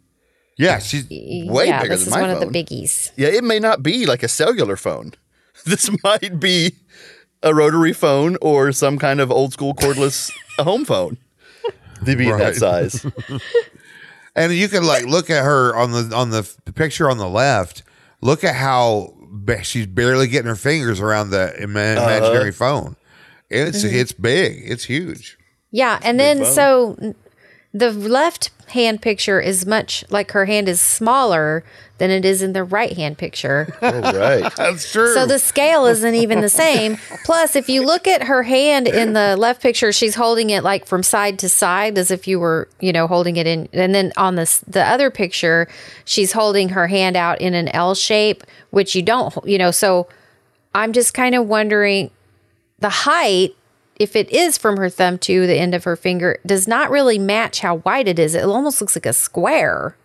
yeah, she's way yeah, bigger this than is my one of the biggies. yeah, it may not be like a cellular phone. This might be a rotary phone or some kind of old school cordless home phone. To be Right. that size. And you can like look at her on the on the, f- picture on the left. Look at how ba- she's barely getting her fingers around the ima- Uh-huh. imaginary phone. It's Mm-hmm. it's big. It's huge. Yeah, and then so n- the left hand picture is much like her hand is smaller than it is in the right hand picture. oh, right. That's true. So the scale isn't even the same. Plus, if you look at her hand in the left picture, she's holding it like from side to side as if you were, you know, holding it in. And then on this the other picture, she's holding her hand out in an L shape, which you don't, you know. So I'm just kind of wondering the height. If it is from her thumb to the end of her finger, does not really match how wide it is. It almost looks like a square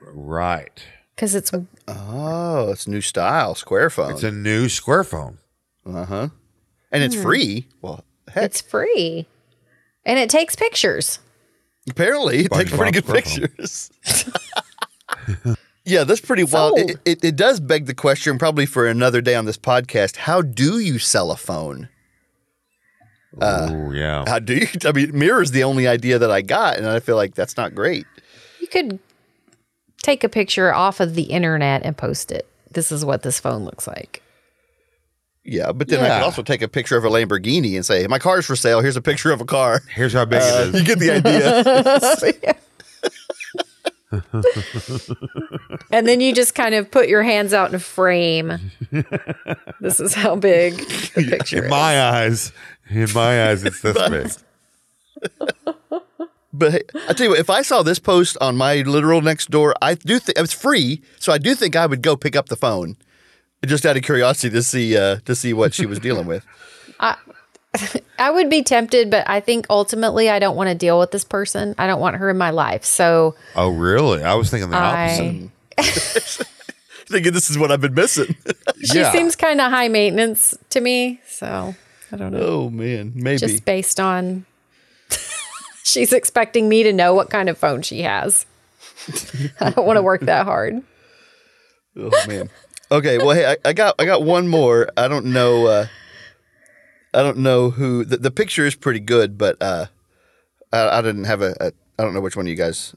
right. because it's Oh, it's new style, square phone. It's a new square phone. Uh huh. And it's Hmm. free. Well, heck, it's free, and it takes pictures. apparently it takes pretty good pictures. yeah, that's pretty wild. Sold. It, it, it does beg the question, probably for another day on this podcast. How do you sell a phone? Oh yeah. How do you? I mean, mirror is the only idea that I got, and I feel like that's not great. You could take a picture off of the internet and post it. This is what this phone looks like. Yeah, but then I could also take a picture of a Lamborghini and say, "My car's for sale. Here's a picture of a car." Here's how big Uh, it you get the idea. And then you just kind of put your hands out in a frame. this is how big the picture In is. my eyes, in my eyes, it's this big. But hey, I tell you what, if I saw this post on my literal next door, I do think it's free, so I do think I would go pick up the phone, just out of curiosity to see uh, to see what she was dealing with. I I would be tempted, but I think ultimately I don't want to deal with this person. I don't want her in my life. So Oh, really? I was thinking the opposite. Thinking this is what I've been missing. she Yeah. seems kind of high maintenance to me. So I don't know. oh man, maybe. Just based on she's expecting me to know what kind of phone she has. I don't want to work that hard. Oh man. Okay, well, hey, I, I got I got one more. I don't know. Uh, I don't know who. The, the picture is pretty good, but uh, I, I didn't have a, a. I don't know which one of you guys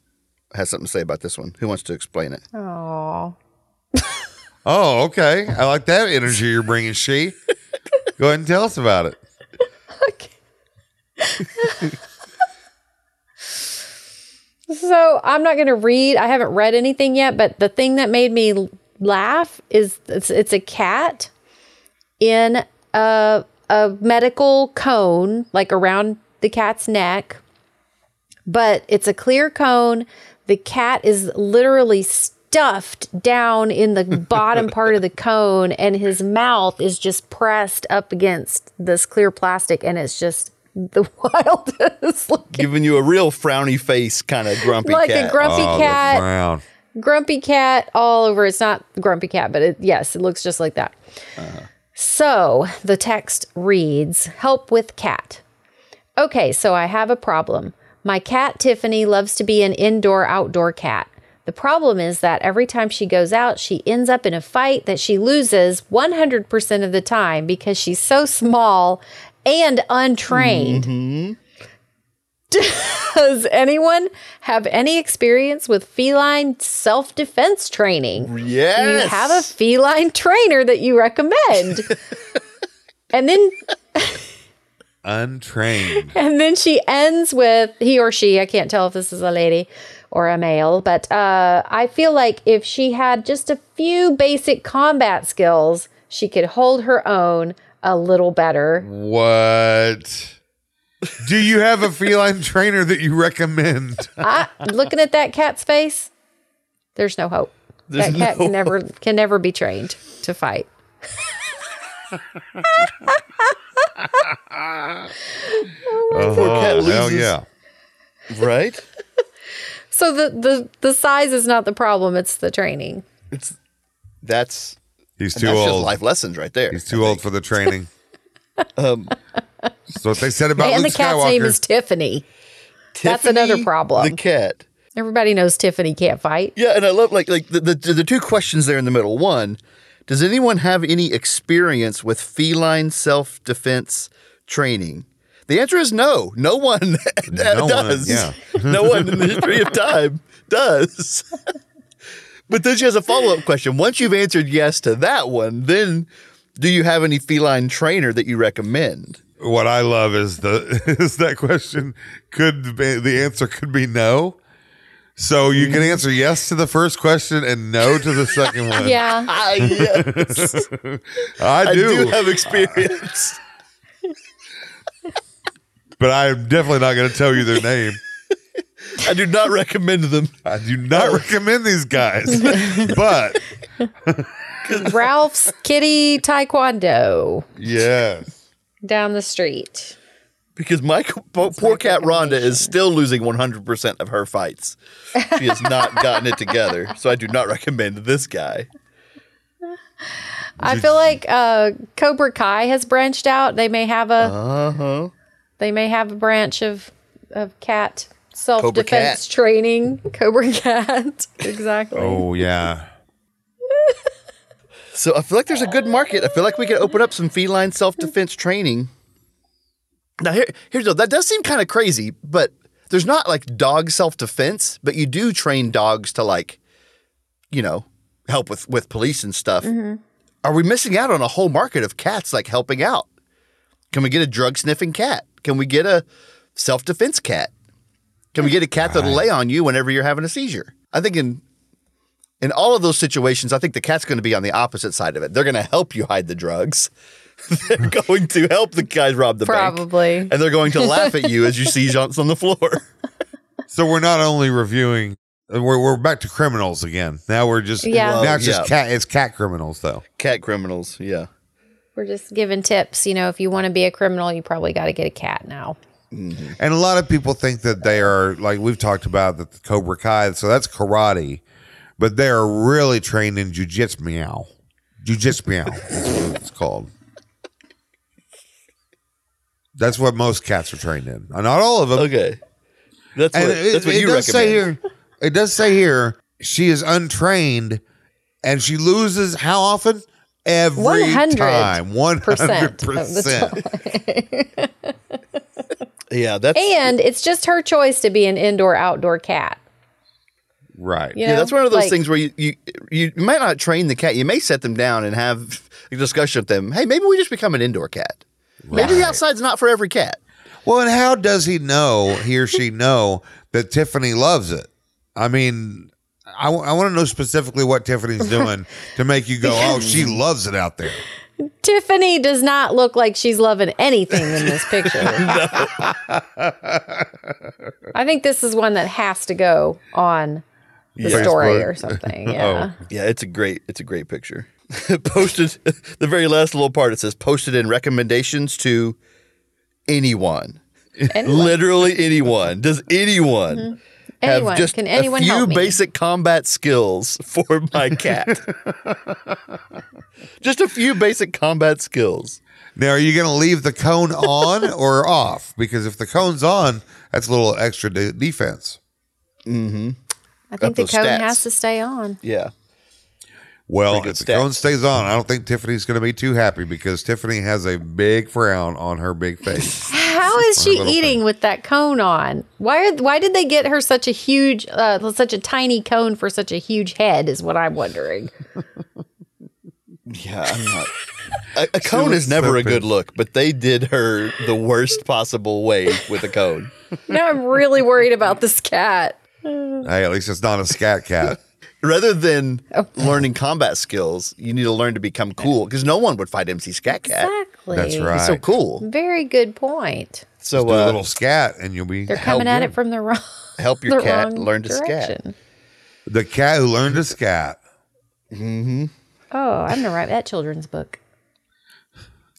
has something to say about this one. Who wants to explain it? Oh. Oh, okay. I like that energy you're bringing, she. Go ahead and tell us about it. So I'm not going to read. I haven't read anything yet, but the thing that made me laugh is it's, it's a cat in a a medical cone, like around the cat's neck, but it's a clear cone. The cat is literally stuffed down in the bottom part of the cone, and his mouth is just pressed up against this clear plastic, and it's just the wildest looking Giving you a real frowny face, kind of grumpy like cat. a grumpy Oh, the cat, frown. grumpy cat all over. It's not grumpy cat, but it, yes, it looks just like that. Uh-huh. So the text reads Help with cat. Okay, so I have a problem. My cat Tiffany loves to be an indoor outdoor cat. The problem is that every time she goes out, she ends up in a fight that she loses 100% of the time because she's so small and untrained. Mm-hmm. Does anyone have any experience with feline self defense training? Yes. Do you have a feline trainer that you recommend? and then Untrained. and then she ends with he or she, I can't tell if this is a lady or a male, but uh, I feel like if she had just a few basic combat skills, she could hold her own a little better. What? Do you have a feline trainer that you recommend? I, looking at that cat's face, there's no hope. There's that cat no can never can never be trained to fight. Oh, cat hell yeah. right? So the the the size is not the problem; it's the training. It's that's He's too that's just old. life lessons right there. He's too old for the training. Um, so what they said about and Luke the cat's Skywalker. name is Tiffany. That's another problem. The cat. Everybody knows Tiffany can't fight. Yeah, and I love like like the, the the two questions there in the middle. One, does anyone have any experience with feline self defense training? The answer is no. No one No one, does. yeah. no one in the history of time does. but then she has a follow up question. Once you've answered yes to that one, then do you have any feline trainer that you recommend? what I love is the is that question could be, the answer could be no. So you can answer yes to the first question and no to the second one. Yeah. Ah, yes. I do. I do, do have experience. But I'm definitely not going to tell you their name. I do not recommend them. I do not recommend these guys, but Ralph's Kitty Taekwondo yes, down the street. Because my po- poor cat Rhonda is still losing 100% of her fights. She has not gotten it together. So I do not recommend this guy. I feel like uh, Cobra Kai has branched out. They may have a Uh-huh. They may have a branch of of cat self Cobra defense Cat. training. Cobra Cat, exactly. oh yeah. So I feel like there's a good market. I feel like we could open up some feline self defense training. Now, here, here's the that does seem kind of crazy, but there's not like dog self defense, but you do train dogs to like, you know, help with with police and stuff. Mm-hmm. Are we missing out on a whole market of cats like helping out? Can we get a drug sniffing cat? Can we get a self defense cat? Can we get a cat that'll lay on you whenever you're having a seizure? I think in in all of those situations, I think the cat's going to be on the opposite side of it. They're going to help you hide the drugs. they're going to help the guys rob the bank. Probably. And they're going to laugh at you as you see Johnson on the floor. So we're not only reviewing. Uh, we're, we're back to criminals again. Now we're just Yeah. Now it's just Yeah. cat. It's cat criminals though. Cat criminals, yeah. We're just giving tips. You know, if you want to be a criminal, you probably got to get a cat now. And a lot of people think that they are like we've talked about that the Cobra Kai. So that's karate, but they are really trained in jujitsu meow. Jujitsu meow. That's what it's called. That's what most cats are trained in. Uh, Not all of them. Okay. That's what, And it, that's what it you does recommend. say here. It does say here she is untrained, and she loses how often? Every 100% time, 100%. Yeah, that's And it's just her choice to be an indoor outdoor cat. Right. You yeah, know? that's one of those Like- things where you, you you might not train the cat. You may set them down and have a discussion with them. Hey, maybe we just become an indoor cat. Maybe the outside's not for every cat. Well, and how does he know, he or she know that Tiffany loves it? I mean, I, want to know specifically what Tiffany's doing to make you go, oh, she loves it out there. Tiffany does not look like she's loving anything in this picture. I think this is one that has to go on the Yeah. story Facebook. or something. Yeah. Oh. Yeah, it's a great it's a great picture. posted the very last little part it says posted in recommendations to anyone. Anyone. Literally anyone. Does anyone have Anyone. just Can anyone a few help me? basic combat skills for my cat? just a few basic combat skills. Now, are you going to leave the cone on or off? Because if the cone's on, that's a little extra de- defense. Mm-hmm. I think Up the cone stats. has to stay on. Yeah. Well, if good the cone stays on, I don't think Tiffany's going to be too happy because Tiffany has a big frown on her big face. How is she eating thing. with that cone on? Why are, why did they get her such a huge uh, such a tiny cone for such a huge head is what I'm wondering. Yeah, I'm not. A, a cone is never so a good look, but they did her the worst possible way with a cone. now I'm really worried about this cat. hey, at least it's not a scat cat. Rather than Oh. learning combat skills, you need to learn to become cool because no one would fight MC Skat Kat. Exactly. That's right. He's so cool. Very good point. So Do a uh, little scat, and you'll be They're coming at you. it from the wrong help your cat learn to scat. the cat who learned to scat. mhm Oh, I'm gonna write that children's book.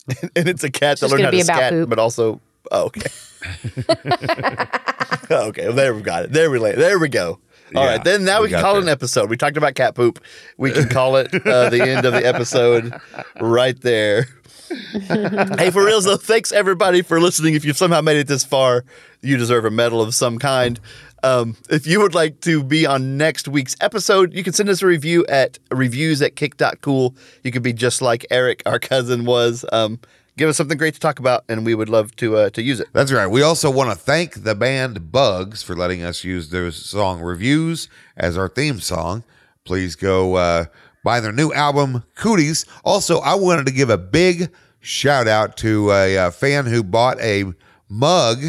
And it's a cat that learned gonna how be to about scat, poop. but also oh, okay. okay, well, there we got it. There we lay. There we go. All right, Yeah, then now we we, can call it an episode. We talked about cat poop. We can call it uh, the end of the episode right there. hey, for real though, thanks everybody for listening. If you've somehow made it this far, you deserve a medal of some kind. Um, if you would like to be on next week's episode, you can send us a review at reviews at kick.cool. You could be just like Eric, our cousin, was. Um, give us something great to talk about, and we would love to uh, to use it. That's right. We also want to thank the band Bugs for letting us use their song reviews as our theme song. Please go uh, buy their new album, Cooties. Also, I wanted to give a big shout out to a, uh fan who bought a mug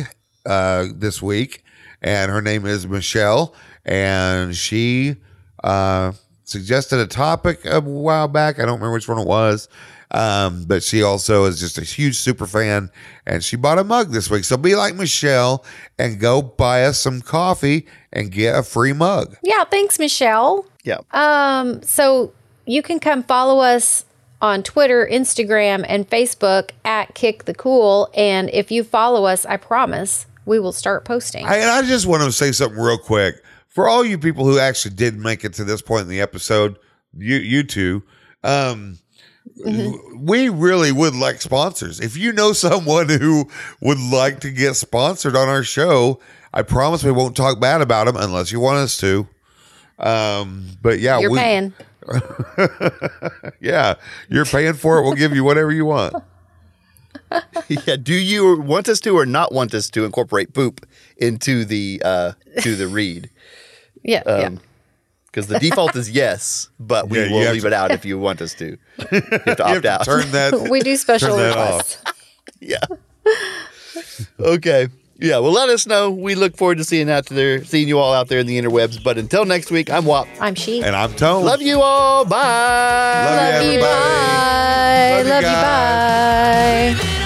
uh, this week, and her name is Michelle, and she uh, suggested a topic a while back. I don't remember which one it was. Um, but she also is just a huge super fan and she bought a mug this week. So be like Michelle and go buy us some coffee and get a free mug. Yeah, thanks, Michelle. Yeah. Um, so you can come follow us on Twitter, Instagram, and Facebook at Kick the Cool. And if you follow us, I promise we will start posting. I, and I just want to say something real quick for all you people who actually did make it to this point in the episode. You, you two, um, we really would like sponsors. If you know someone who would like to get sponsored on our show, I promise we won't talk bad about them unless you want us to. Um, but yeah, You're we, paying. Yeah, you're paying for it. We'll give you whatever you want. yeah. Do you want us to or not want us to incorporate poop into the uh, to the read? Yeah, yeah. Because the default is yes, but we yeah, will leave to- it out if you want us to. You have to You have opt to out. turn that. We do special turn that requests. yeah. Okay. Yeah. Well, let us know. We look forward to seeing out there, seeing you all out there in the interwebs. But until next week, I'm Wop. I'm she. And I'm Tone. Love you all. Bye. Love Love you. everybody. Bye. Love you Love you. guys. Bye.